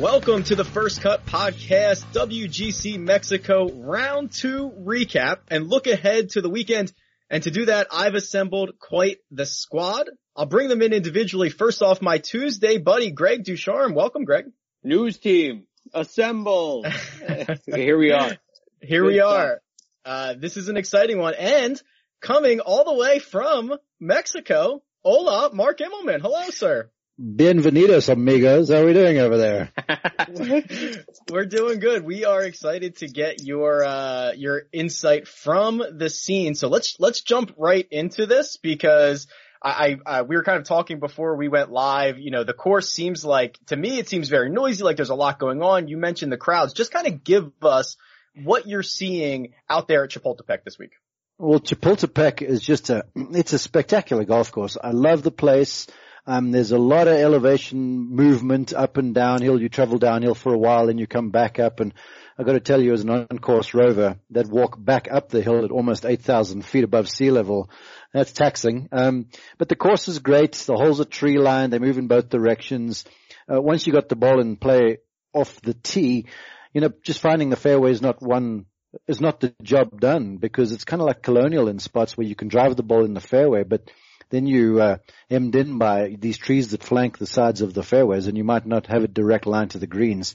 Welcome to the First Cut Podcast, WGC Mexico Round 2 recap and look ahead to the weekend. And to do that, I've assembled quite the squad. I'll bring them in individually. First off, my Tuesday buddy, Greg Ducharme. Welcome, Greg. News team, assemble. Here we are. Here we are. Uh, this is an exciting one. And coming all the way from Mexico, hola, Mark Immelman. Hello, sir. Bienvenidos, amigos. How are we doing over there? We're doing good. We are excited to get your uh, your insight from the scene. So let's let's jump right into this because I, I, we were kind of talking before we went live. You know, the course seems like to me it seems very noisy. Like there's a lot going on. You mentioned the crowds. Just kind of give us what you're seeing out there at Chapultepec this week. Well, Chapultepec is just a it's a spectacular golf course. I love the place. Um, there's a lot of elevation movement up and downhill. You travel downhill for a while and you come back up. And I've got to tell you as an on-course rover that walk back up the hill at almost 8,000 feet above sea level, that's taxing. Um, but the course is great. The holes are tree lined. They move in both directions. Uh, once you got the ball in play off the tee, you know, just finding the fairway is not one is not the job done because it's kind of like colonial in spots where you can drive the ball in the fairway, but then you uh, hemmed in by these trees that flank the sides of the fairways, and you might not have a direct line to the greens.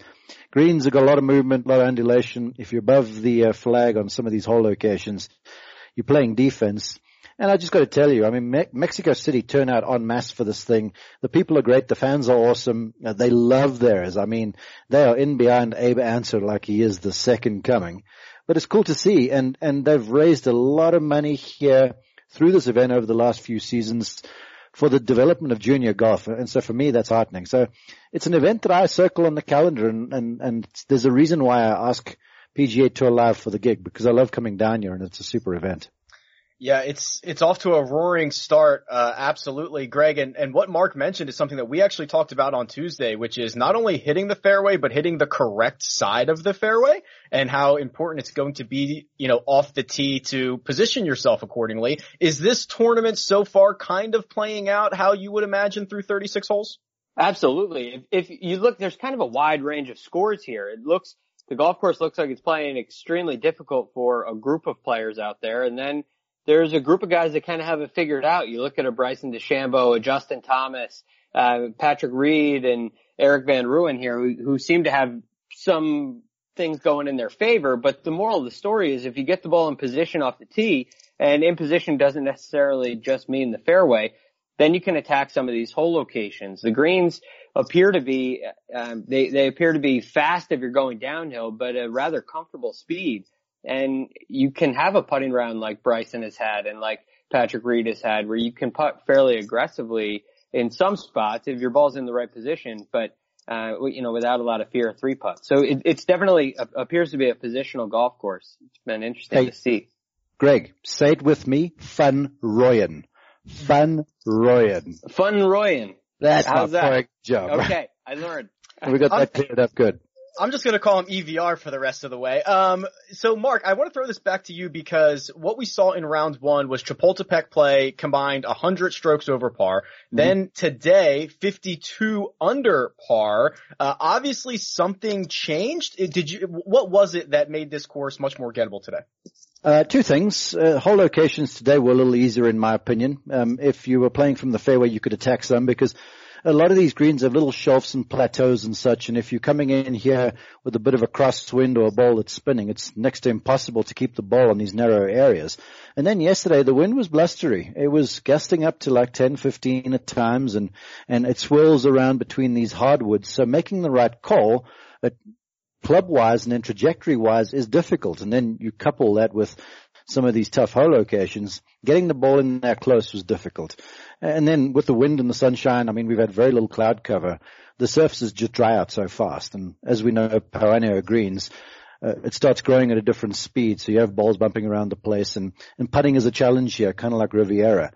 Greens have got a lot of movement, a lot of undulation. If you're above the uh, flag on some of these hole locations, you're playing defense. And I just got to tell you, I mean, Me- Mexico City turned out en masse for this thing. The people are great. The fans are awesome. Uh, they love theirs. I mean, they are in behind Abe Ancer like he is the second coming. But it's cool to see. And, and they've raised a lot of money here through this event over the last few seasons for the development of junior golf. And so for me, that's heartening. So it's an event that I circle on the calendar and, and, and there's a reason why I ask PGA Tour Live for the gig because I love coming down here and it's a super event. Yeah, it's it's off to a roaring start. Uh, absolutely, Greg. And and what Mark mentioned is something that we actually talked about on Tuesday, which is not only hitting the fairway, but hitting the correct side of the fairway, and how important it's going to be, you know, off the tee to position yourself accordingly. Is this tournament so far kind of playing out how you would imagine through 36 holes? Absolutely. If, if you look, there's kind of a wide range of scores here. It looks the golf course looks like it's playing extremely difficult for a group of players out there, and then there's a group of guys that kind of have it figured out. You look at a Bryson DeChambeau, a Justin Thomas, uh, Patrick Reed, and Erik van Rooyen here, who, who seem to have some things going in their favor. But the moral of the story is if you get the ball in position off the tee, and in position doesn't necessarily just mean the fairway, then you can attack some of these hole locations. The greens appear to be, um, they, they appear to be fast if you're going downhill, but a rather comfortable speed and you can have a putting round like Bryson has had and like Patrick Reed has had where you can putt fairly aggressively in some spots if your ball's in the right position, but uh, you know, without a lot of fear of three putts. So it, it's definitely uh, appears to be a positional golf course. It's been interesting hey, to see. Greg, say it with me. Fun Royan. Fun Royan. Fun Royan. That's How's my that? job. Okay. I learned. we got that cleared up good. I'm just going to call him EVR for the rest of the way. Um, so Mark, I want to throw this back to you because what we saw in round one was Chapultepec play combined 100 strokes over par. Mm-hmm. Then today, 52 under par. Uh, obviously something changed. Did you, what was it that made this course much more gettable today? Uh, two things. Uh, hole locations today were a little easier in my opinion. Um, if you were playing from the fairway, you could attack some because a lot of these greens have little shelves and plateaus and such. And if you're coming in here with a bit of a crosswind or a ball that's spinning, it's next to impossible to keep the ball in these narrow areas. And then yesterday the wind was blustery. It was gusting up to like 10, 15 at times and, and it swirls around between these hardwoods. So making the right call, uh, club wise and then trajectory wise is difficult. And then you couple that with some of these tough hole locations, getting the ball in there close was difficult. And then with the wind and the sunshine, I mean, we've had very little cloud cover. The surfaces just dry out so fast. And as we know, Perennial greens, uh, it starts growing at a different speed. So you have balls bumping around the place and, and putting is a challenge here, kind of like Riviera.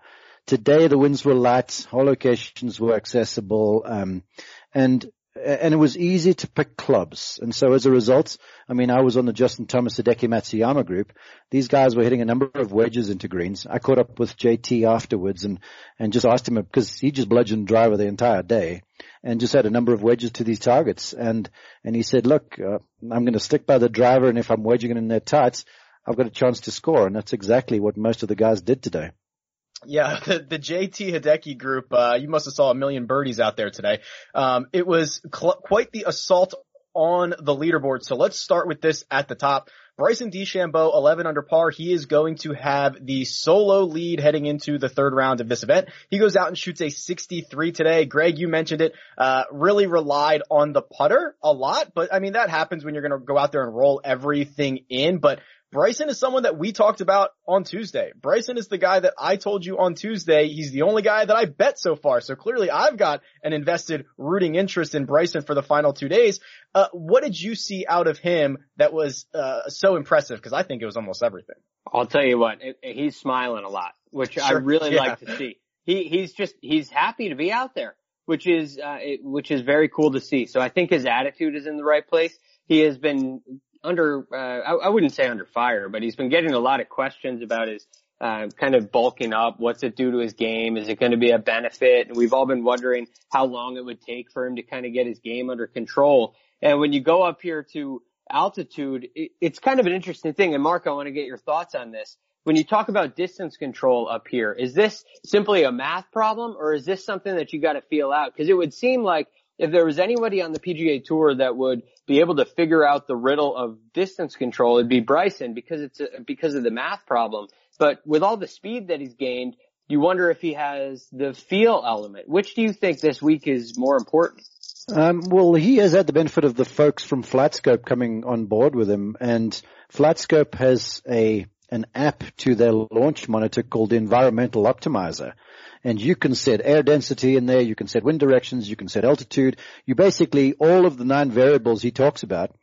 Today the winds were light, hole locations were accessible, um, and and it was easy to pick clubs. And so as a result, I mean, I was on the Justin Thomas Hideki Matsuyama group. These guys were hitting a number of wedges into greens. I caught up with JT afterwards and, and just asked him because he just bludgeoned driver the entire day and just had a number of wedges to these targets. And, and he said, look, uh, I'm going to stick by the driver. And if I'm wedging it in their tights, I've got a chance to score. And that's exactly what most of the guys did today. Yeah, the, the JT Hideki group, uh, you must have saw a million birdies out there today. Um, it was cl- quite the assault on the leaderboard. So let's start with this at the top. Bryson DeChambeau, 11 under par. He is going to have the solo lead heading into the third round of this event. He goes out and shoots a 63 today. Greg, you mentioned it, uh, really relied on the putter a lot, but I mean, that happens when you're going to go out there and roll everything in, but Bryson is someone that we talked about on Tuesday. Bryson is the guy that I told you on Tuesday. He's the only guy that I bet so far. So clearly I've got an invested rooting interest in Bryson for the final two days. Uh, what did you see out of him that was, uh, so impressive? Cause I think it was almost everything. I'll tell you what, it, it, he's smiling a lot, which sure. I really yeah. like to see. He, he's just, he's happy to be out there, which is, uh, it, which is very cool to see. So I think his attitude is in the right place. He has been under, uh, I, I, wouldn't say under fire, but he's been getting a lot of questions about his, uh, kind of bulking up. What's it do to his game? Is it going to be a benefit? And we've all been wondering how long it would take for him to kind of get his game under control. And when you go up here to altitude, it, it's kind of an interesting thing. And Mark, I want to get your thoughts on this. When you talk about distance control up here, is this simply a math problem or is this something that you got to feel out? Cause it would seem like if there was anybody on the PGA Tour that would be able to figure out the riddle of distance control, it'd be Bryson because it's a, because of the math problem. But with all the speed that he's gained, you wonder if he has the feel element. Which do you think this week is more important? Um, well, he has had the benefit of the folks from Flightscope coming on board with him, and Flightscope has a an app to their launch monitor called the Environmental Optimizer and you can set air density in there, you can set wind directions, you can set altitude. You basically, all of the nine variables he talks about,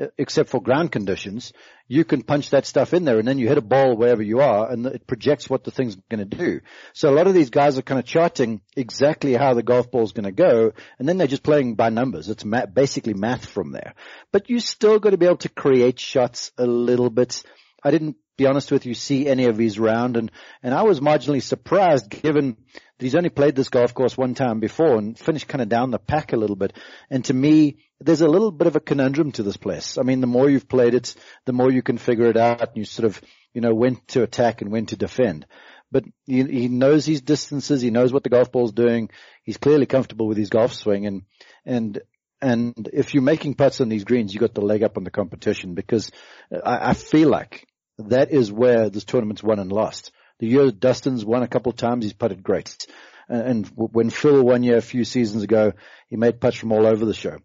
uh, except for ground conditions, you can punch that stuff in there and then you hit a ball wherever you are and it projects what the thing's going to do. So a lot of these guys are kind of charting exactly how the golf ball's going to go and then they're just playing by numbers. It's basically math from there. But you still got to be able to create shots a little bit. I didn't be honest with you, see any of his round. And, and I was marginally surprised given that he's only played this golf course one time before and finished kind of down the pack a little bit. And to me, there's a little bit of a conundrum to this place. I mean, the more you've played it, the more you can figure it out and you sort of, you know, when to attack and when to defend. But he, he knows his distances. He knows what the golf ball's doing. He's clearly comfortable with his golf swing and, and and if you're making putts on these greens, you got the leg up on the competition because I, I feel like that is where this tournament's won and lost. The year Dustin's won a couple of times, he's putted great. And when Phil won here a few seasons ago, he made putts from all over the show.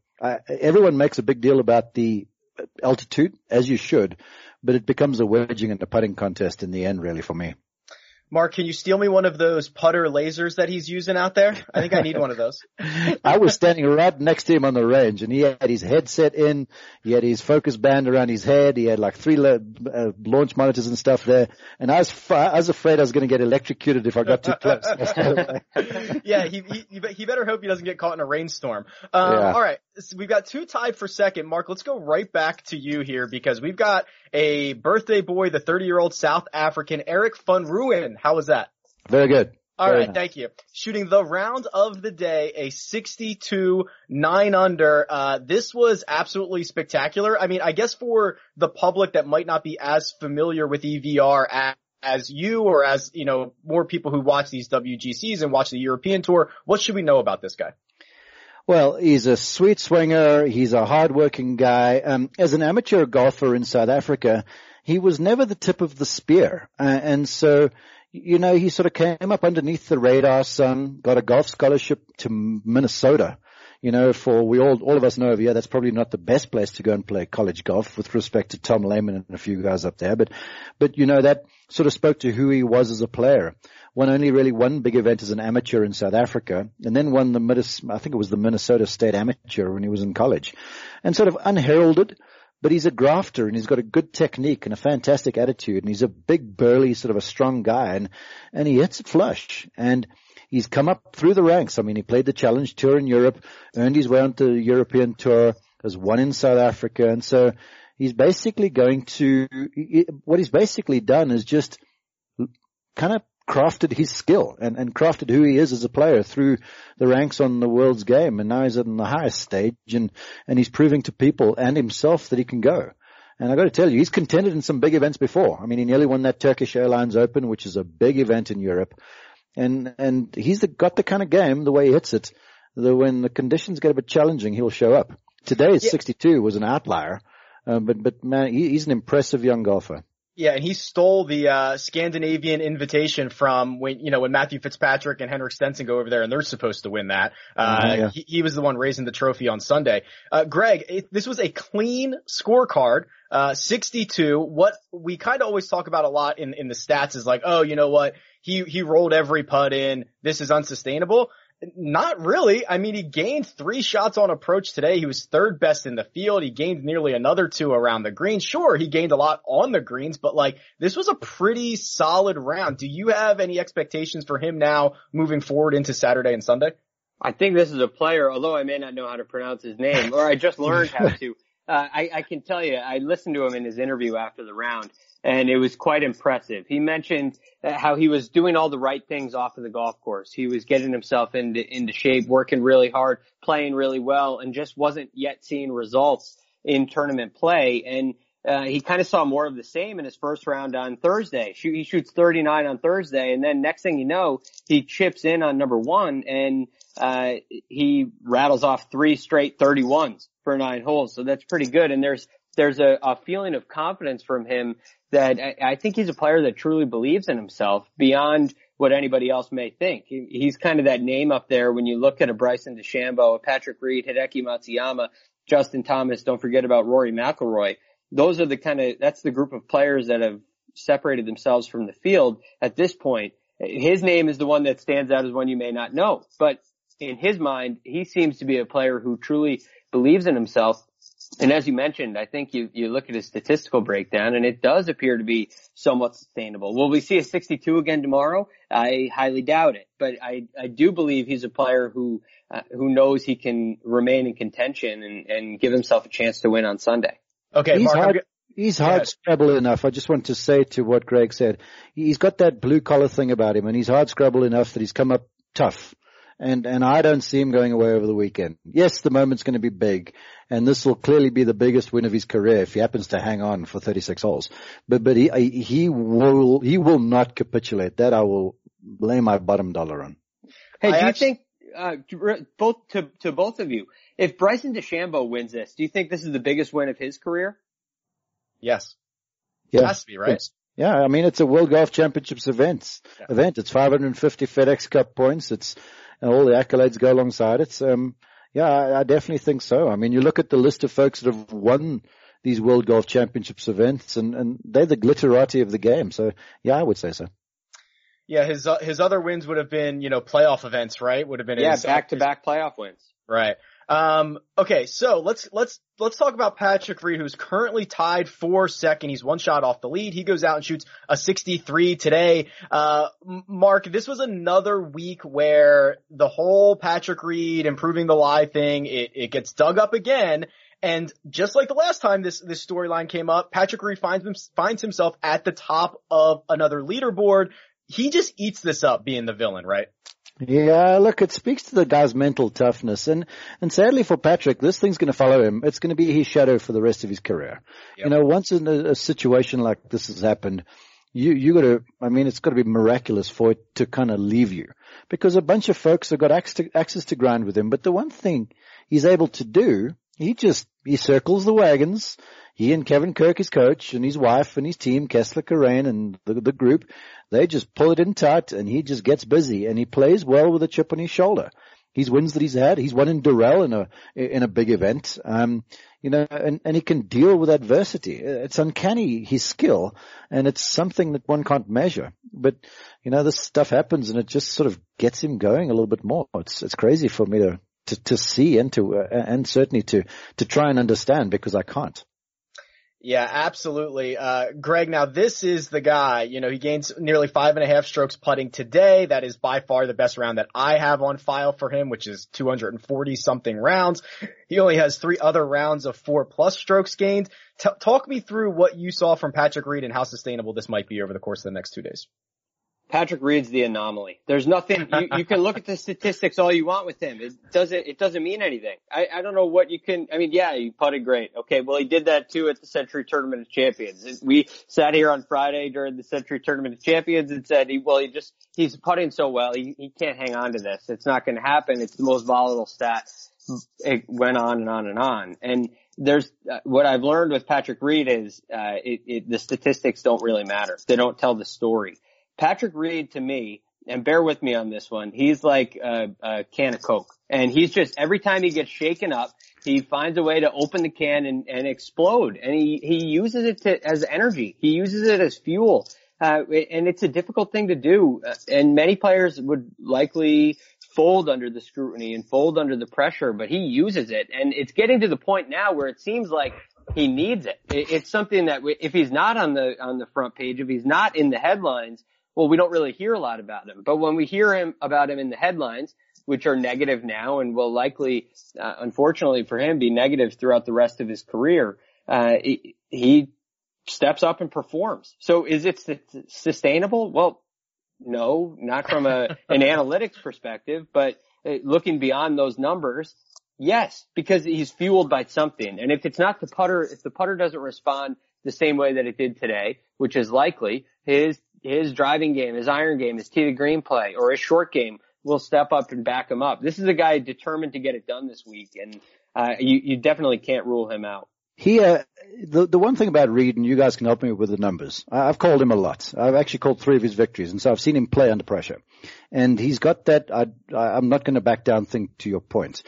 everyone makes a big deal about the altitude, as you should, but it becomes a wedging and a putting contest in the end, really, for me. Mark, can you steal me one of those putter lasers that he's using out there? I think I need one of those. I was standing right next to him on the range and he had his headset in, he had his focus band around his head, he had like three uh, launch monitors and stuff there, and I was, I was afraid I was going to get electrocuted if I got too close. yeah, he, he, he better hope he doesn't get caught in a rainstorm. Um, yeah. alright. we've got two tied for second. Mark, let's go right back to you here because we've got a birthday boy, the 30 year old South African Erik van Rooyen. How was that? Very good. All Very right, nice. thank you. Shooting the round of the day, a 62 nine under. Uh, this was absolutely spectacular. I mean, I guess for the public that might not be as familiar with EVR as, as you or as, you know, more people who watch these WGCs and watch the European tour, what should we know about this guy? Well, he's a sweet swinger. He's a hardworking guy. Um, as an amateur golfer in South Africa, he was never the tip of the spear. Uh, and so, you know, he sort of came up underneath the radar, son, got a golf scholarship to Minnesota. You know, for we all, all of us know over here, that's probably not the best place to go and play college golf with respect to Tom Lehman and a few guys up there. But, but you know, that sort of spoke to who he was as a player. Won only really one big event as an amateur in South Africa and then won the, Minnes- I think it was the Minnesota State Amateur when he was in college and sort of unheralded but he's a grafter and he's got a good technique and a fantastic attitude and he's a big burly sort of a strong guy and, and he hits it flush and he's come up through the ranks. I mean, he played the challenge tour in Europe, earned his way onto the European tour, has won in South Africa and so he's basically going to, what he's basically done is just kind of crafted his skill and, and crafted who he is as a player through the ranks on the world's game. And now he's on the highest stage and, and he's proving to people and himself that he can go. And I got to tell you, he's contended in some big events before. I mean, he nearly won that Turkish Airlines Open, which is a big event in Europe. And, and he's the, got the kind of game, the way he hits it, that when the conditions get a bit challenging, he'll show up. Today's Yeah. 62 was an outlier. Uh, but, but man, he, he's an impressive young golfer. Yeah, and he stole the uh, Scandinavian invitation from when you know when Matthew Fitzpatrick and Henrik Stenson go over there, and they're supposed to win that. Uh, Mhm, yeah. he, he was the one raising the trophy on Sunday. Uh, Greg, it, this was a clean scorecard, uh, 62. What we kind of always talk about a lot in in the stats is like, oh, you know what? He he rolled every putt in. This is unsustainable. Not really. I mean, he gained three shots on approach today. He was third best in the field. He gained nearly another two around the green. Sure, he gained a lot on the greens, but like this was a pretty solid round. Do you have any expectations for him now moving forward into Saturday and Sunday? I think this is a player, although I may not know how to pronounce his name, or I just learned how to. Uh, I, I can tell you, I listened to him in his interview after the round, and it was quite impressive. He mentioned how he was doing all the right things off of the golf course. He was getting himself into into shape, working really hard, playing really well, and just wasn't yet seeing results in tournament play. And uh, he kind of saw more of the same in his first round on Thursday. He shoots 39 on Thursday, and then next thing you know, he chips in on number one, and uh, he rattles off three straight 31s for nine holes. So that's pretty good. And there's there's a, a feeling of confidence from him that I, I think he's a player that truly believes in himself beyond what anybody else may think. He, he's kind of that name up there when you look at a Bryson DeChambeau, a Patrick Reed, Hideki Matsuyama, Justin Thomas. Don't forget about Rory McIlroy. Those are the kind of that's the group of players that have separated themselves from the field at this point. His name is the one that stands out as one you may not know, but in his mind, he seems to be a player who truly believes in himself. And as you mentioned, I think you, you look at his statistical breakdown and it does appear to be somewhat sustainable. Will we see a 62 again tomorrow? I highly doubt it, but I, I do believe he's a player who, uh, who knows he can remain in contention and, and give himself a chance to win on Sunday. Okay, He's Mark. I'm hard- He's hard scrabble enough. I just want to say to what Greg said. He's got that blue collar thing about him and he's hard scrabble enough that he's come up tough. And, and I don't see him going away over the weekend. Yes, the moment's going to be big and this will clearly be the biggest win of his career if he happens to hang on for 36 holes. But, but he, he will, he will not capitulate. That I will lay my bottom dollar on. Hey, I do you actu- think, uh, to- both, to, to both of you, if Bryson DeChambeau wins this, do you think this is the biggest win of his career? yes, Yeah. has to be right. Yes. Yeah, I mean, it's a World Golf Championships event. Yeah. Event. It's 550 FedEx Cup points. It's and all the accolades go alongside it. Um, yeah, I, I definitely think so. I mean, you look at the list of folks that have won these World Golf Championships events, and and they're the glitterati of the game. So, yeah, I would say so. Yeah, his uh, his other wins would have been you know playoff events, right? Would have been Yeah, back to back playoff wins. Right. Um, okay, so let's let's let's talk about Patrick Reed, who's currently tied for second. He's one shot off the lead. He goes out and shoots a 63 today. Uh, Mark, this was another week where the whole Patrick Reed improving the lie thing it, it gets dug up again. And just like the last time this this storyline came up, Patrick Reed finds finds himself at the top of another leaderboard. He just eats this up being the villain, right? Yeah, look, it speaks to the guy's mental toughness, and and sadly for Patrick, this thing's going to follow him. It's going to be his shadow for the rest of his career. Yep. You know, once in a, a, situation like this has happened, you you got to. I mean, it's got to be miraculous for it to kind of leave you, because a bunch of folks have got access to, access to grind with him. But the one thing he's able to do, he just he circles the wagons. He and Kevin Kirk, his coach, and his wife and his team, Kessler Karain and the, the group, they just pull it in tight and he just gets busy and he plays well with a chip on his shoulder. He's wins that he's had, he's won in Doral in a, in a big event. Um, you know, and, and he can deal with adversity. It's uncanny, his skill, and it's something that one can't measure. But, you know, this stuff happens and it just sort of gets him going a little bit more. It's, it's crazy for me to, to, to see and to, uh, and certainly to, to try and understand because I can't. Yeah, absolutely. Uh, Greg, now this is the guy, you know, he gains nearly five and a half strokes putting today. That is by far the best round that I have on file for him, which is 240 something rounds. He only has three other rounds of four plus strokes gained. T- talk me through what you saw from Patrick Reed and how sustainable this might be over the course of the next two days. Patrick Reed's the anomaly. There's nothing, you, you can look at the statistics all you want with him. It doesn't, it doesn't mean anything. I, I don't know what you can, I mean, yeah, he putted great. Okay. Well, he did that too at the Sentry Tournament of Champions. We sat here on Friday during the Sentry Tournament of Champions and said, he, well, he just, he's putting so well. He, he can't hang on to this. It's not going to happen. It's the most volatile stat. It went on and on and on. And there's, uh, what I've learned with Patrick Reed is, uh, it, it, the statistics don't really matter. They don't tell the story. Patrick Reed to me, and bear with me on this one, he's like a, a can of Coke. And he's just, every time he gets shaken up, he finds a way to open the can and, and explode. And he, he uses it to, as energy. He uses it as fuel. Uh, and it's a difficult thing to do. Uh, and many players would likely fold under the scrutiny and fold under the pressure, but he uses it. And it's getting to the point now where it seems like he needs it. It's something that if he's not on the, on the front page, if he's not in the headlines, well, we don't really hear a lot about him. But when we hear him about him in the headlines, which are negative now and will likely, uh, unfortunately for him, be negative throughout the rest of his career, uh, he, he steps up and performs. So is it sustainable? Well, no, not from a, an analytics perspective, but uh, looking beyond those numbers, yes, because he's fueled by something. And if it's not the putter, if the putter doesn't respond the same way that it did today, which is likely, his his driving game, his iron game, his tee to green play, or his short game will step up and back him up. This is a guy determined to get it done this week, and uh, you you definitely can't rule him out. He, uh, the the one thing about Reed, and you guys can help me with the numbers. I've called him a lot. I've actually called three of his victories, and so I've seen him play under pressure, and he's got that. I, I'm not going to back down thing to your point,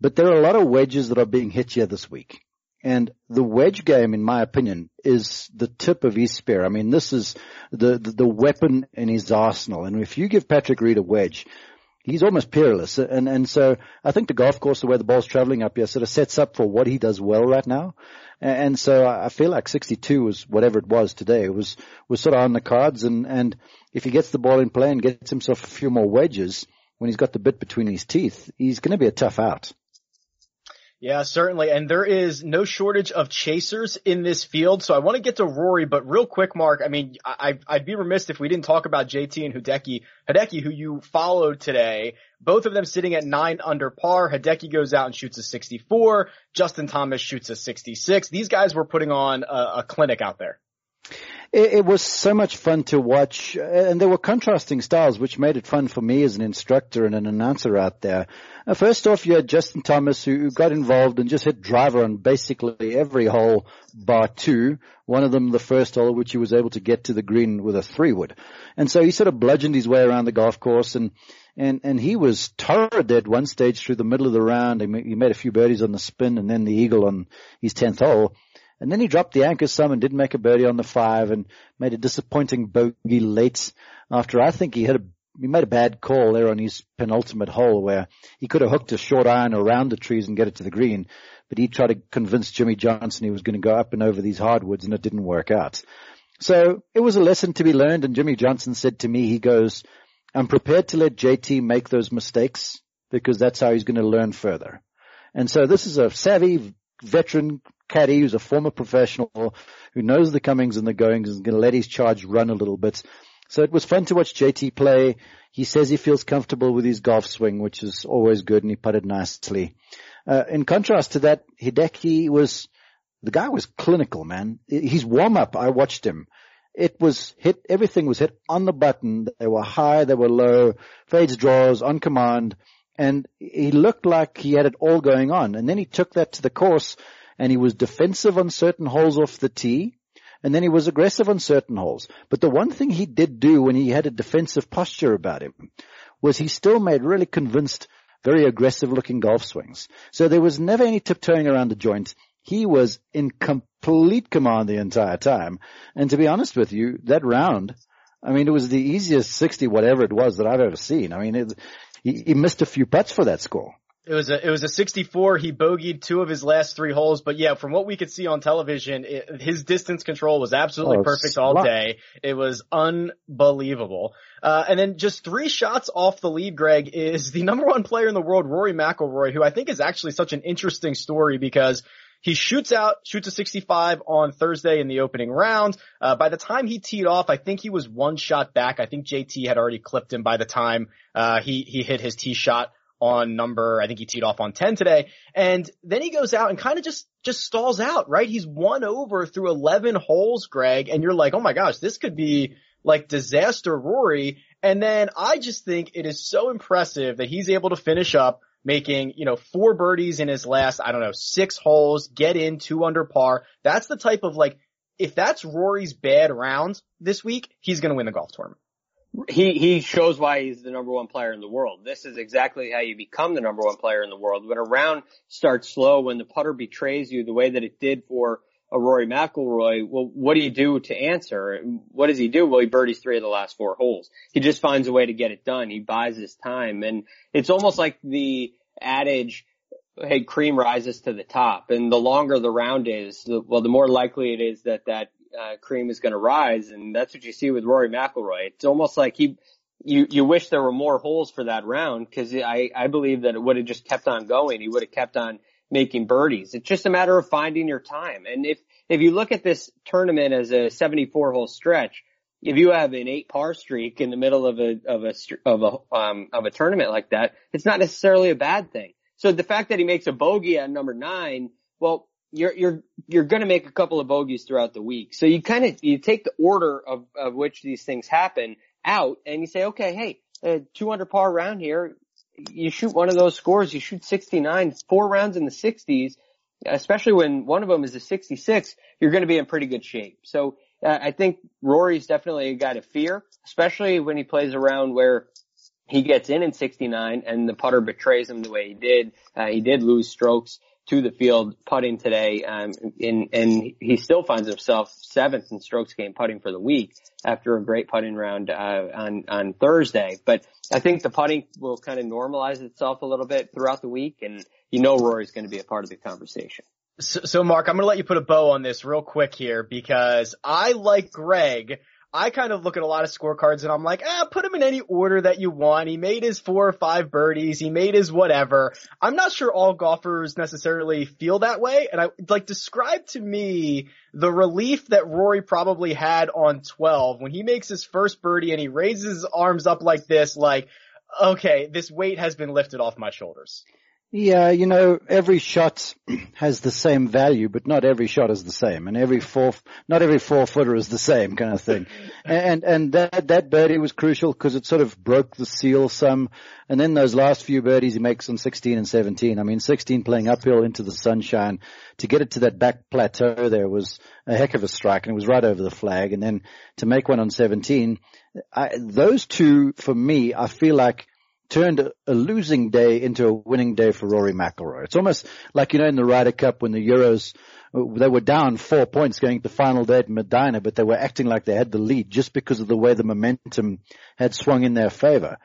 but there are a lot of wedges that are being hit here this week. And the wedge game, in my opinion, is the tip of his spear. I mean, this is the, the, the weapon in his arsenal. And if you give Patrick Reed a wedge, he's almost peerless. And, and so I think the golf course, the way the ball's traveling up here sort of sets up for what he does well right now. And so I feel like 62 was whatever it was today was, was sort of on the cards. And, and if he gets the ball in play and gets himself a few more wedges when he's got the bit between his teeth, he's going to be a tough out. Yeah, certainly. And there is no shortage of chasers in this field. So I want to get to Rory, but real quick, Mark, I mean, I, I'd be remiss if we didn't talk about JT and Hideki. Hideki, who you followed today, both of them sitting at nine under par. Hideki goes out and shoots a 64. Justin Thomas shoots a 66. These guys were putting on a, a clinic out there it, it, was so much fun to watch, and there were contrasting styles, which made it fun for me as an instructor and an announcer out there. Uh, first off, you had Justin Thomas, who, who got involved and just hit driver on basically every hole bar two. One of them, the first hole, which he was able to get to the green with a three wood, and so he sort of bludgeoned his way around the golf course and. And, and he was torrid at one stage through the middle of the round. He made a few birdies on the spin and then the eagle on his 10th hole. And then he dropped the anchor some and didn't make a birdie on the five and made a disappointing bogey late after I think he hit a he made a bad call there on his penultimate hole where he could have hooked a short iron around the trees and get it to the green, but he tried to convince Jimmy Johnson he was going to go up and over these hardwoods and it didn't work out. So it was a lesson to be learned and Jimmy Johnson said to me, he goes, I'm prepared to let JT make those mistakes because that's how he's going to learn further. And so this is a savvy veteran caddy who's a former professional who knows the comings and the goings and is going to let his charge run a little bit. So it was fun to watch JT play. He says he feels comfortable with his golf swing, which is always good, and he putted nicely. Uh, in contrast to that, Hideki was, the guy was clinical, man. His warm up, I watched him. It was hit, everything was hit on the button. They were high, they were low, fades, draws, on command. And he looked like he had it all going on. And then he took that to the course and he was defensive on certain holes off the tee and then he was aggressive on certain holes. But the one thing he did do when he had a defensive posture about him was he still made really convinced, very aggressive looking golf swings. So there was never any tiptoeing around the joint. He was in complete command the entire time. And to be honest with you, that round, I mean, it was the easiest 60 whatever it was that I've ever seen. I mean, it, he, he missed a few putts for that score. It was a it was a 64. He bogeyed two of his last three holes, but yeah, from what we could see on television, it, his distance control was absolutely oh, perfect all day. It was unbelievable. Uh, and then just three shots off the lead, Greg, is the number one player in the world, Rory McIlroy, who I think is actually such an interesting story because he shoots out, shoots a 65 on Thursday in the opening round. Uh, by the time he teed off, I think he was one shot back. I think JT had already clipped him by the time, uh, he, he hit his tee shot on number, I think he teed off on 10 today. And then he goes out and kind of just, just stalls out, right? He's one over through 11 holes, Greg. And you're like, oh my gosh, this could be like disaster Rory. And then I just think it is so impressive that he's able to finish up making, you know, four birdies in his last, I don't know, six holes, get in two under par. That's the type of like, if that's Rory's bad round this week, he's going to win the golf tournament he he shows why he's the number one player in the world. This is exactly how you become the number one player in the world. When a round starts slow, when the putter betrays you the way that it did for a Rory McIlroy, well, what do you do to answer? What does he do? Well, he birdies three of the last four holes. He just finds a way to get it done. He buys his time, and it's almost like the adage. Hey, cream rises to the top, and the longer the round is, the, well, the more likely it is that that uh, cream is going to rise, and that's what you see with Rory McIlroy. It's almost like he, you you wish there were more holes for that round because I I believe that it would have just kept on going. He would have kept on making birdies. It's just a matter of finding your time. And if if you look at this tournament as a 74 hole stretch, if you have an eight par streak in the middle of a of a of a um of a tournament like that, it's not necessarily a bad thing. So the fact that he makes a bogey at number nine, well, you're you're you're going to make a couple of bogeys throughout the week. So you kind of you take the order of of which these things happen out, and you say, okay, hey, uh, 200 par round here. You shoot one of those scores, you shoot 69, four rounds in the 60s, especially when one of them is a 66. You're going to be in pretty good shape. So uh, I think Rory's definitely a guy to fear, especially when he plays around where he gets in in 69 and the putter betrays him the way he did. Uh, he did lose strokes to the field putting today, um, in, and he still finds himself seventh in strokes gained putting for the week after a great putting round uh, on on Thursday. But I think the putting will kind of normalize itself a little bit throughout the week, and you know Rory's going to be a part of the conversation. So, so Mark, I'm going to let you put a bow on this real quick here because I like Greg I kind of look at a lot of scorecards and I'm like, ah, put him in any order that you want. He made his four or five birdies. He made his whatever. I'm not sure all golfers necessarily feel that way. And I like describe to me the relief that Rory probably had on 12 when he makes his first birdie and he raises his arms up like this, like, okay, this weight has been lifted off my shoulders. Yeah, you know, every shot has the same value, but not every shot is the same, and every four, not every four footer is the same kind of thing. and and that that birdie was crucial because it sort of broke the seal some. And then those last few birdies he makes on 16 and 17. I mean, 16 playing uphill into the sunshine to get it to that back plateau there was a heck of a strike, and it was right over the flag. And then to make one on 17, I, those two for me, I feel like turned a, losing day into a winning day for Rory McIlroy. It's almost like, you know, in the Ryder Cup when the Euros, they were down four points going to the final day at Medinah, but they were acting like they had the lead just because of the way the momentum had swung in their favor.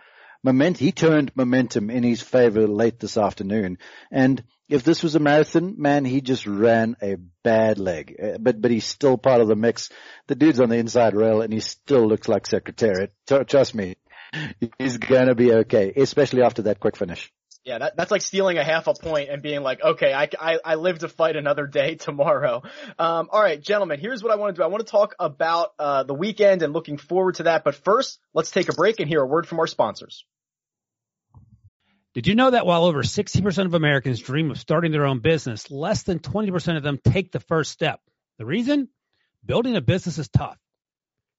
Moment, he turned momentum in his favor late this afternoon. And if this was a marathon, man, he just ran a bad leg. Uh, but, but he's still part of the mix. The dude's on the inside rail and he still looks like Secretariat. Trust me, he's gonna be okay, especially after that quick finish. Yeah, that, that's like stealing a half a point and being like, okay, I, I, I live to fight another day tomorrow. Um, all right, gentlemen, here's what I want to do. I want to talk about uh, the weekend and looking forward to that. But first, let's take a break and hear a word from our sponsors. Did you know that while over 60% of Americans dream of starting their own business, less than 20% of them take the first step? The reason? Building a business is tough.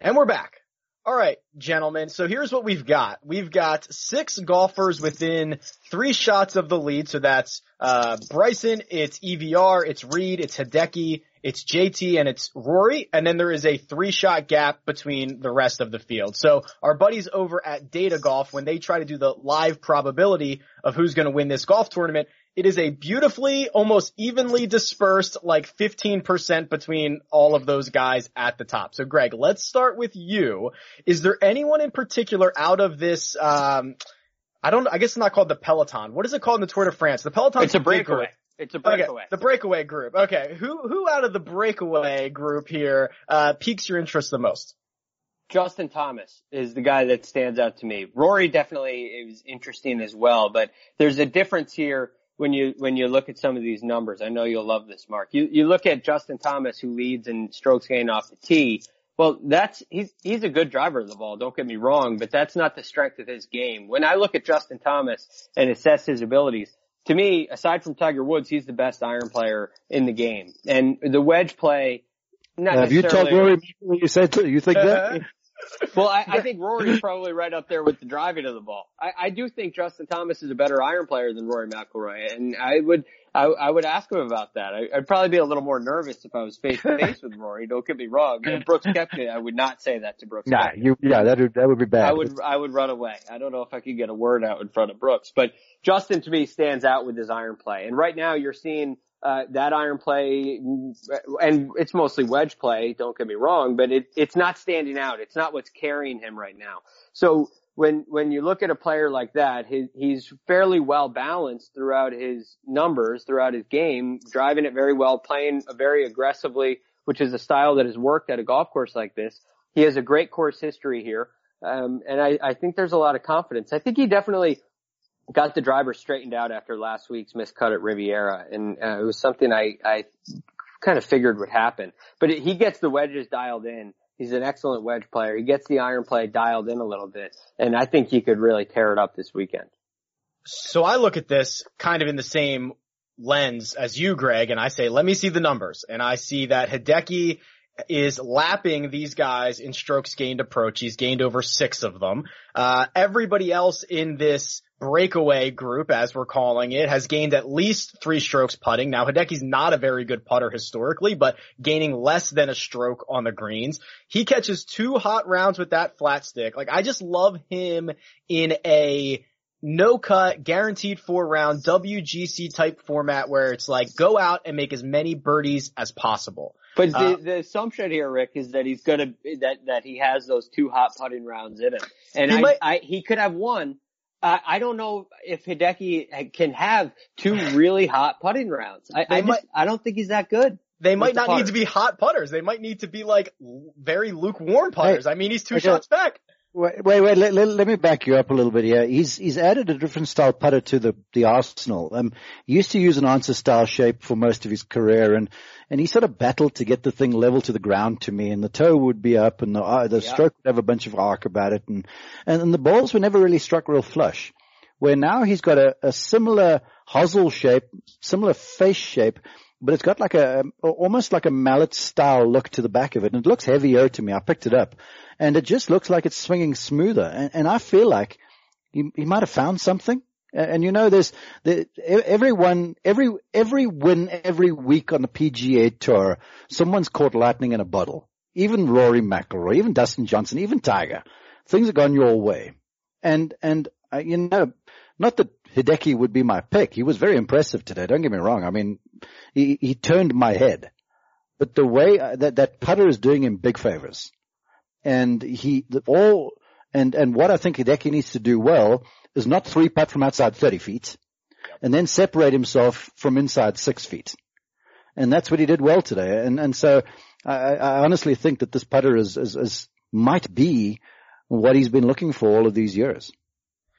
And we're back. All right, gentlemen. So here's what we've got. We've got six golfers within three shots of the lead. So that's, uh, Bryson, it's EVR, it's Reed, it's Hideki, it's JT, and it's Rory. And then there is a three shot gap between the rest of the field. So our buddies over at Data Golf, when they try to do the live probability of who's going to win this golf tournament, it is a beautifully, almost evenly dispersed, like 15% between all of those guys at the top. So Greg, let's start with you. Is there anyone in particular out of this, um, I don't, I guess it's not called the Peloton. What is it called in the Tour de France? The Peloton. It's a breakaway. It's a breakaway. Okay, the breakaway group. Okay. Who, who out of the breakaway group here, uh, piques your interest the most? Justin Thomas is the guy that stands out to me. Rory definitely is interesting as well, but there's a difference here when you when you look at some of these numbers. I know you'll love this, Mark. You you look at Justin Thomas, who leads in strokes gained off the tee. Well, that's he's he's a good driver of the ball. Don't get me wrong, but that's not the strength of his game. When I look at Justin Thomas and assess his abilities, to me, aside from Tiger Woods, he's the best iron player in the game. And the wedge play. Not Have you told Rory you said you think that? well, I, I think Rory's probably right up there with the driving of the ball. I, I do think Justin Thomas is a better iron player than Rory McIlroy, and I would I, I would ask him about that. I, would probably be a little more nervous if I was face to face with Rory. Don't get me wrong. And Brooks Koepka, I would not say that to Brooks. Nah, you yeah, that would that would be bad. I would I would run away. I don't know if I could get a word out in front of Brooks, but Justin to me stands out with his iron play. And right now you're seeing uh, that iron play, and it's mostly wedge play. Don't get me wrong, but it, it's not standing out. It's not what's carrying him right now. So when when you look at a player like that, he's fairly well balanced throughout his numbers, throughout his game, driving it very well, playing very aggressively, which is a style that has worked at a golf course like this. He has a great course history here, um, and I, I think there's a lot of confidence. I think he definitely got the driver straightened out after last week's miscut at Riviera, and uh, it was something I, I kind of figured would happen. But it, he gets the wedges dialed in. He's an excellent wedge player. He gets the iron play dialed in a little bit, and I think he could really tear it up this weekend. So I look at this kind of in the same lens as you, Greg, and I say, let me see the numbers. And I see that Hideki is lapping these guys in strokes gained approach. He's gained over six of them. Uh, everybody else in this breakaway group, as we're calling it, has gained at least three strokes putting. Now Hideki's not a very good putter historically, but gaining less than a stroke on the greens. He catches two hot rounds with that flat stick. Like I just love him in a no cut, guaranteed four round WGC type format where it's like go out and make as many birdies as possible. But the, uh, the assumption here, Rick, is that he's gonna that that he has those two hot putting rounds in him, and I, might, I, he could have one. I, I don't know if Hideki can have two really hot putting rounds. I, I, might, just, I don't think he's that good. They might not need to be hot putters. They might need to be like very lukewarm putters. Hey, I mean, he's two okay. shots back. Wait, wait, wait let, let, let, me back you up a little bit here. He's, he's added a different style putter to the, the arsenal. Um, he used to use an answer style shape for most of his career and, and he sort of battled to get the thing level to the ground to me and the toe would be up and the, uh, the yeah. stroke would have a bunch of arc about it and, and, and the balls were never really struck real flush. Where now he's got a, a similar hosel shape, similar face shape, but it's got like a, almost like a mallet style look to the back of it and it looks heavier to me. I picked it up and it just looks like it's swinging smoother. And, and I feel like he, he might have found something. And, and you know, there's the, everyone, every every win every week on the PGA Tour, someone's caught lightning in a bottle. Even Rory McIlroy, even Dustin Johnson, even Tiger. Things have gone your way, and and uh, you know, not that Hideki would be my pick. He was very impressive today. Don't get me wrong. I mean, he he turned my head, but the way uh, that that putter is doing him big favors and he all and and what I think Hideki needs to do well is not three putt from outside 30 feet, and then separate himself from inside six feet, and that's what he did well today. And and so I, I honestly think that this putter is, is, is might be what he's been looking for all of these years.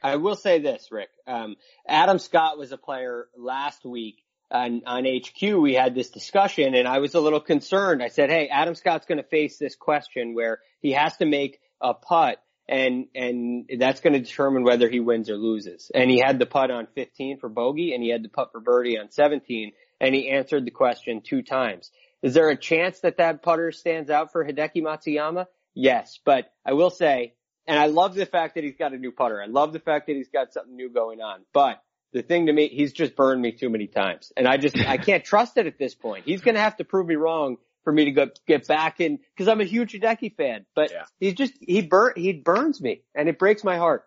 I will say this, Rick. Um, Adam Scott was a player last week on, on HQ, we had this discussion and I was a little concerned. I said, Hey, Adam Scott's going to face this question where he has to make a putt and, and that's going to determine whether he wins or loses. And he had the putt on 15 for bogey and he had the putt for birdie on 17 and he answered the question two times. Is there a chance that that putter stands out for Hideki Matsuyama? Yes, but I will say, and I love the fact that he's got a new putter. I love the fact that he's got something new going on, but the thing to me, he's just burned me too many times. And I just, I can't trust it at this point. He's going to have to prove me wrong for me to go, get back in, cause I'm a huge Hideki fan, but yeah. he's just, he burn, he burns me and it breaks my heart.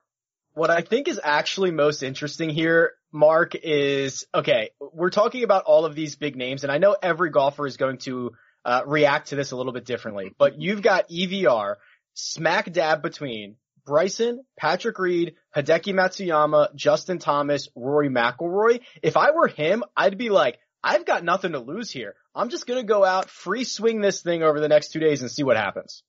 What I think is actually most interesting here, Mark, is, okay, we're talking about all of these big names and I know every golfer is going to, uh, react to this a little bit differently, but you've got EVR smack dab between Bryson, Patrick Reed, Hideki Matsuyama, Justin Thomas, Rory McIlroy. If I were him, I'd be like, I've got nothing to lose here. I'm just gonna go out, free swing this thing over the next two days and see what happens.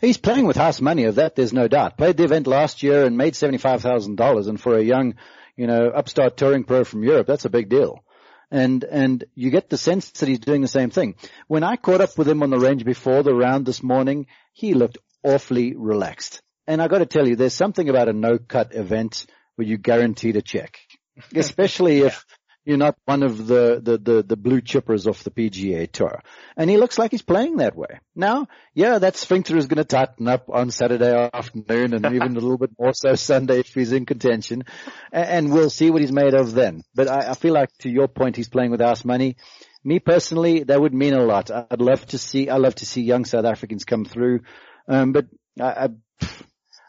He's playing with house money of that, there's no doubt. Played the event last year and made $75,000 and for a young, you know, upstart touring pro from Europe, that's a big deal. And, and you get the sense that he's doing the same thing. When I caught up with him on the range before the round this morning, he looked awfully relaxed. And I got to tell you, there's something about a no-cut event where you guaranteed a check, especially yeah. if you're not one of the, the, the, the, blue chippers off the PGA tour. And he looks like he's playing that way. Now, yeah, that sphincter is going to tighten up on Saturday afternoon and even a little bit more so Sunday if he's in contention. And, we'll see what he's made of then. But I, I feel like to your point, he's playing with house money. Me personally, that would mean a lot. I'd love to see, I love to see young South Africans come through. Um, but I, I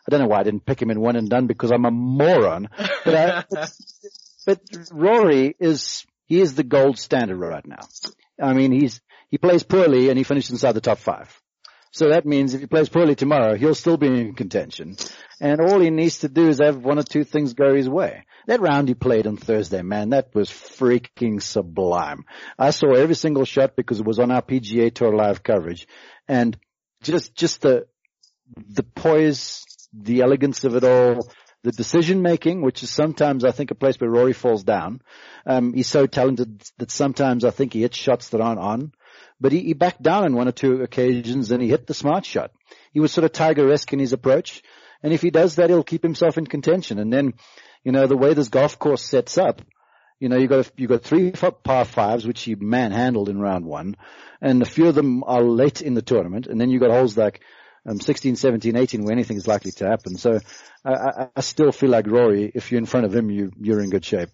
I don't know why I didn't pick him in one and done because I'm a moron. But, I, but, but Rory is he is the gold standard right now. I mean, he's he plays poorly and he finished inside the top five. So that means if he plays poorly tomorrow, he'll still be in contention. And all he needs to do is have one or two things go his way. That round he played on Thursday, man, that was freaking sublime. I saw every single shot because it was on our PGA Tour live coverage. And just, just the, the poise the elegance of it all, the decision making, which is sometimes I think a place where Rory falls down. Um, he's so talented that sometimes I think he hits shots that aren't on, but he, he backed down on one or two occasions and he hit the smart shot. He was sort of Tiger-esque in his approach. And if he does that, he'll keep himself in contention. And then, you know, the way this golf course sets up, You know, you got you got three par fives which he manhandled in round one, and a few of them are late in the tournament, and then you got holes like um, 16, 17, 18 where anything is likely to happen. So I, I, I still feel like Rory, if you're in front of him, you you're in good shape.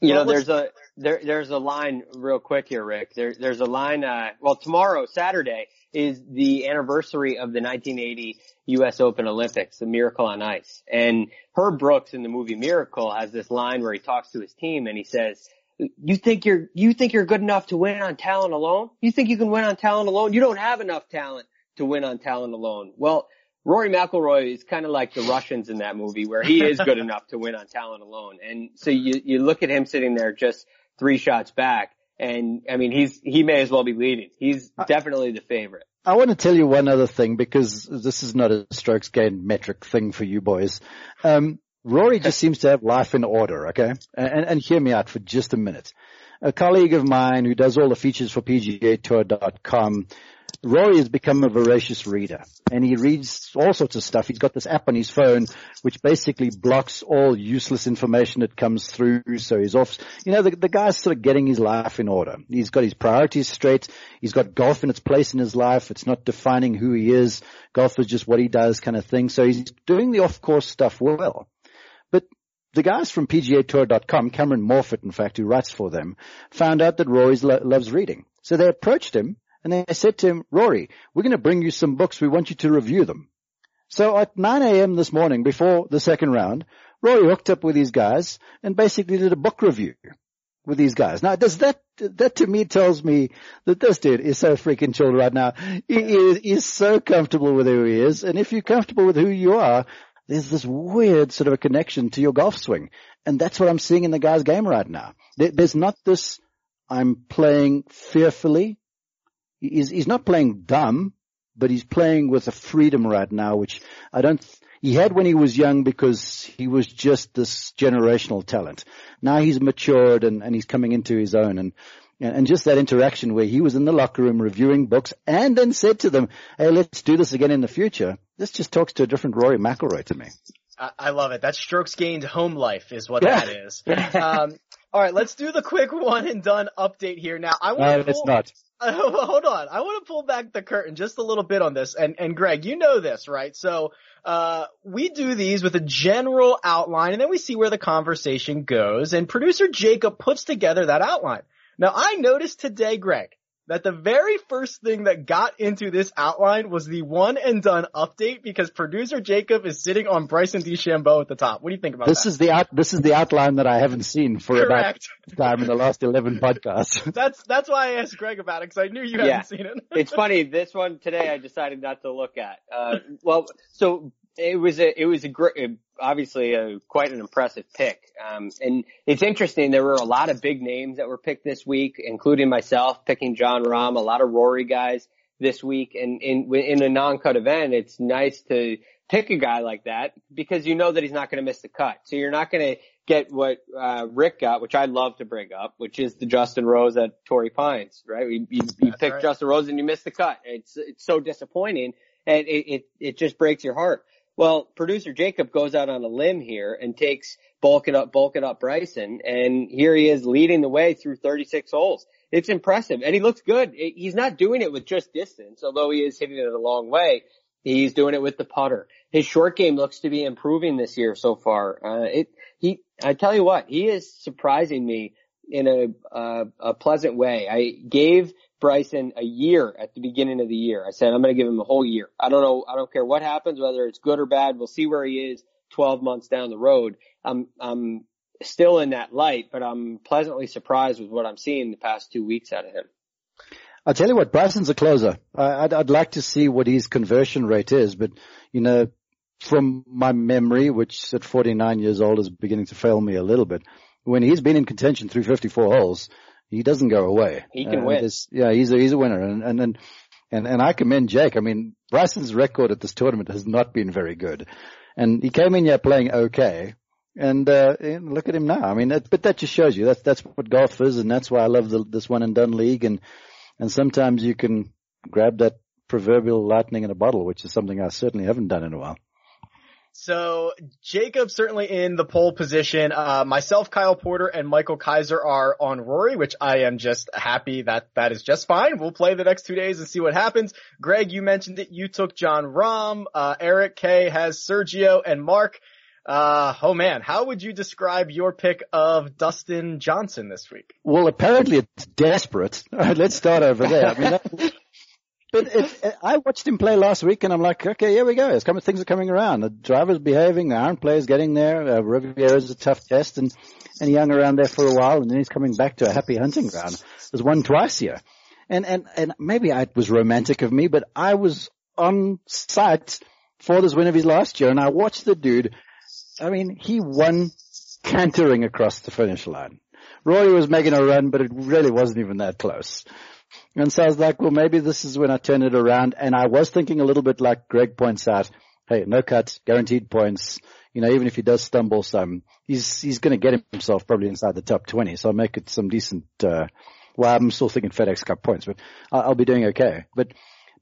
You know, there's a there there's a line real quick here, Rick. There there's a line. Uh, well, tomorrow, Saturday, is the anniversary of the 1980 U.S. Open Olympics, the Miracle on Ice. And Herb Brooks in the movie Miracle has this line where he talks to his team and he says, "You think you're you think you're good enough to win on talent alone? You think you can win on talent alone? You don't have enough talent to win on talent alone." Well, Rory McIlroy is kind of like the Russians in that movie where he is good enough to win on talent alone. And so you, you look at him sitting there just three shots back and I mean, he's, he may as well be leading. He's definitely the favorite. I want to tell you one other thing because this is not a strokes gained metric thing for you boys. Um, Rory just seems to have life in order, okay? And, and hear me out for just a minute. A colleague of mine who does all the features for PGAtour.com Rory has become a voracious reader and he reads all sorts of stuff. He's got this app on his phone which basically blocks all useless information that comes through. So he's off, you know, the, the guy's sort of getting his life in order. He's got his priorities straight. He's got golf in its place in his life. It's not defining who he is. Golf is just what he does kind of thing. So he's doing the off course stuff well. But the guys from PGAtour.com, Cameron Morfit, in fact, who writes for them, found out that Rory lo- loves reading. So they approached him and they said to him, Rory, we're going to bring you some books. We want you to review them. So at 9 a.m. this morning, before the second round, Rory hooked up with these guys and basically did a book review with these guys. Now, does that, that to me tells me that this dude is so freaking chilled right now. He is, he's so comfortable with who he is. And if you're comfortable with who you are, there's this weird sort of a connection to your golf swing. And that's what I'm seeing in the guy's game right now. There's not this, I'm playing fearfully he's, he's not playing dumb, but he's playing with a freedom right now, which I don't, he had when he was young because he was just this generational talent. Now he's matured and, and he's coming into his own and, and just that interaction where he was in the locker room reviewing books and then said to them, Hey, let's do this again in the future. This just talks to a different Rory McIlroy to me. I, love it. That strokes gained home life is what yeah. that is. Um, all right, let's do the quick one and done update here. Now, I want to. No, it's not. Hold on. I want to pull back the curtain just a little bit on this. And, and Greg, you know this, right? So, uh, we do these with a general outline and then we see where the conversation goes. And producer Jacob puts together that outline. Now, I noticed today, Greg, that the very first thing that got into this outline was the one and done update because producer Jacob is sitting on Bryson DeChambeau at the top. What do you think about this that? This is the out, this is the outline that I haven't seen for Correct. about time in the last 11 podcasts. that's, that's why I asked Greg about it because I knew you hadn't seen it. it's funny. This one today I decided not to look at. Uh, well, so it was a, it was a great, obviously a, quite an impressive pick. Um, and it's interesting. There were a lot of big names that were picked this week, including myself picking Jon Rahm, a lot of Rory guys this week. And in, in a non-cut event, it's nice to pick a guy like that because you know that he's not going to miss the cut. So you're not going to get what, uh, Rick got, which I love to bring up, which is the Justin Rose at Torrey Pines, right? You, you, you pick right. Justin Rose and you miss the cut. It's, it's so disappointing and it, it, it just breaks your heart. Well, producer Jacob goes out on a limb here and takes bulking up, bulking up Bryson, and here he is leading the way through 36 holes. It's impressive, and he looks good. He's not doing it with just distance, although he is hitting it a long way. He's doing it with the putter. His short game looks to be improving this year so far. Uh, it, he, I tell you what, he is surprising me in a, uh, a pleasant way. I gave Bryson a year at the beginning of the year. I said, I'm going to give him a whole year. I don't know. I don't care what happens, whether it's good or bad. We'll see where he is 12 months down the road. I'm, I'm still in that light, but I'm pleasantly surprised with what I'm seeing the past two weeks out of him. I'll tell you what, Bryson's a closer. I'd, I'd like to see what his conversion rate is, but you know, from my memory, which at 49 years old is beginning to fail me a little bit, when he's been in contention through 54 holes, he doesn't go away. He can uh, win. Yeah, he's a, he's a winner. And, and, and, and, and I commend Jake. I mean, Bryson's record at this tournament has not been very good. And he came in here playing okay. And, uh, and look at him now. I mean, that, but that just shows you that's, that's what golf is. And that's why I love the, this one and done league. And, and sometimes you can grab that proverbial lightning in a bottle, which is something I certainly haven't done in a while. So Jacob certainly in the pole position. Uh, myself, Kyle Porter, and Michael Kaiser are on Rory, which I am just happy that that is just fine. We'll play the next two days and see what happens. Greg, you mentioned it. You took Jon Rahm. Uh, Eric K has Sergio and Mark. Uh, oh man, how would you describe your pick of Dustin Johnson this week? Well, apparently it's desperate. let's start over there. I mean, that, but it, it, I watched him play last week, and I'm like, okay, here we go. It's coming, things are coming around. The driver's behaving, the iron player's getting there. Uh, Riviera's a tough test, and and he hung around there for a while, and then he's coming back to a happy hunting ground. There's won twice here, and and and maybe it was romantic of me, but I was on site for this win of his last year, and I watched the dude. I mean, he won cantering across the finish line. Rory was making a run, but it really wasn't even that close. And so I was like, well, maybe this is when I turn it around. And I was thinking a little bit like Greg points out, hey, no cuts, guaranteed points. You know, even if he does stumble some, he's, he's going to get himself probably inside the top 20. So I'll make it some decent, uh, well, I'm still thinking FedEx Cup points, but I'll, I'll be doing okay. But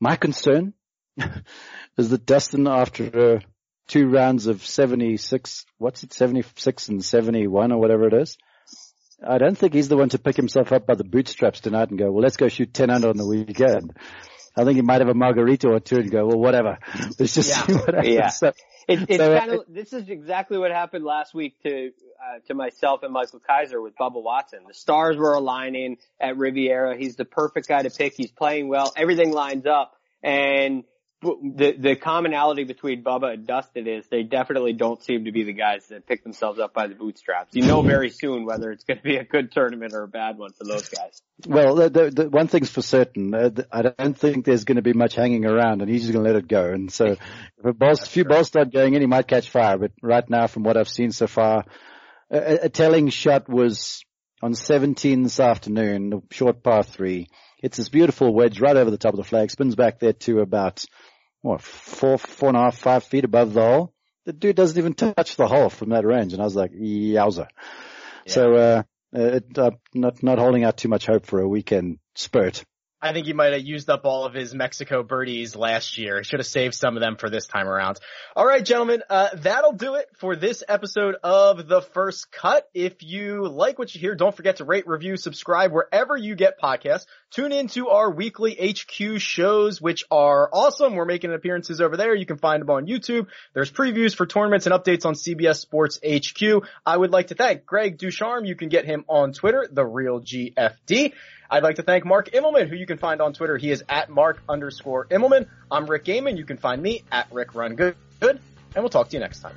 my concern is that Dustin, after uh, two rounds of 76, what's it, 76 and 71 or whatever it is, I don't think he's the one to pick himself up by the bootstraps tonight and go, well, let's go shoot 10 under on the weekend. I think he might have a margarita or two and go, well, whatever. Let's just yeah. see what happens. Yeah. So, it, it's so, kind of, this is exactly what happened last week to, uh, to myself and Michael Kaiser with Bubba Watson. The stars were aligning at Riviera. He's the perfect guy to pick. He's playing well. Everything lines up and the the commonality between Bubba and Dustin is they definitely don't seem to be the guys that pick themselves up by the bootstraps. You know very soon whether it's going to be a good tournament or a bad one for those guys. Well, the, the, the one thing's for certain, uh, I don't think there's going to be much hanging around, and he's just going to let it go. And so, if a, ball, few balls start going in, he might catch fire. But right now, from what I've seen so far, a, a telling shot was on 17 this afternoon, short par three. It's this beautiful wedge right over the top of the flag, spins back there to about what, four, four and a half, five feet above the hole. The dude doesn't even touch the hole from that range. And I was like, yowza. Yeah. So, uh, it, uh, not, not holding out too much hope for a weekend spurt. I think he might have used up all of his Mexico birdies last year. He should have saved some of them for this time around. All right, gentlemen, uh, that'll do it for this episode of The First Cut. If you like what you hear, don't forget to rate, review, subscribe wherever you get podcasts. Tune into our weekly HQ shows, which are awesome. We're making appearances over there. You can find them on YouTube. There's previews for tournaments and updates on CBS Sports HQ. I would like to thank Greg Ducharme. You can get him on Twitter, the real GFD. I'd like to thank Mark Immelman, who you can find on Twitter. He is at Mark underscore Immelman. I'm Rick Gehman. You can find me at Rick Run Good. And we'll talk to you next time.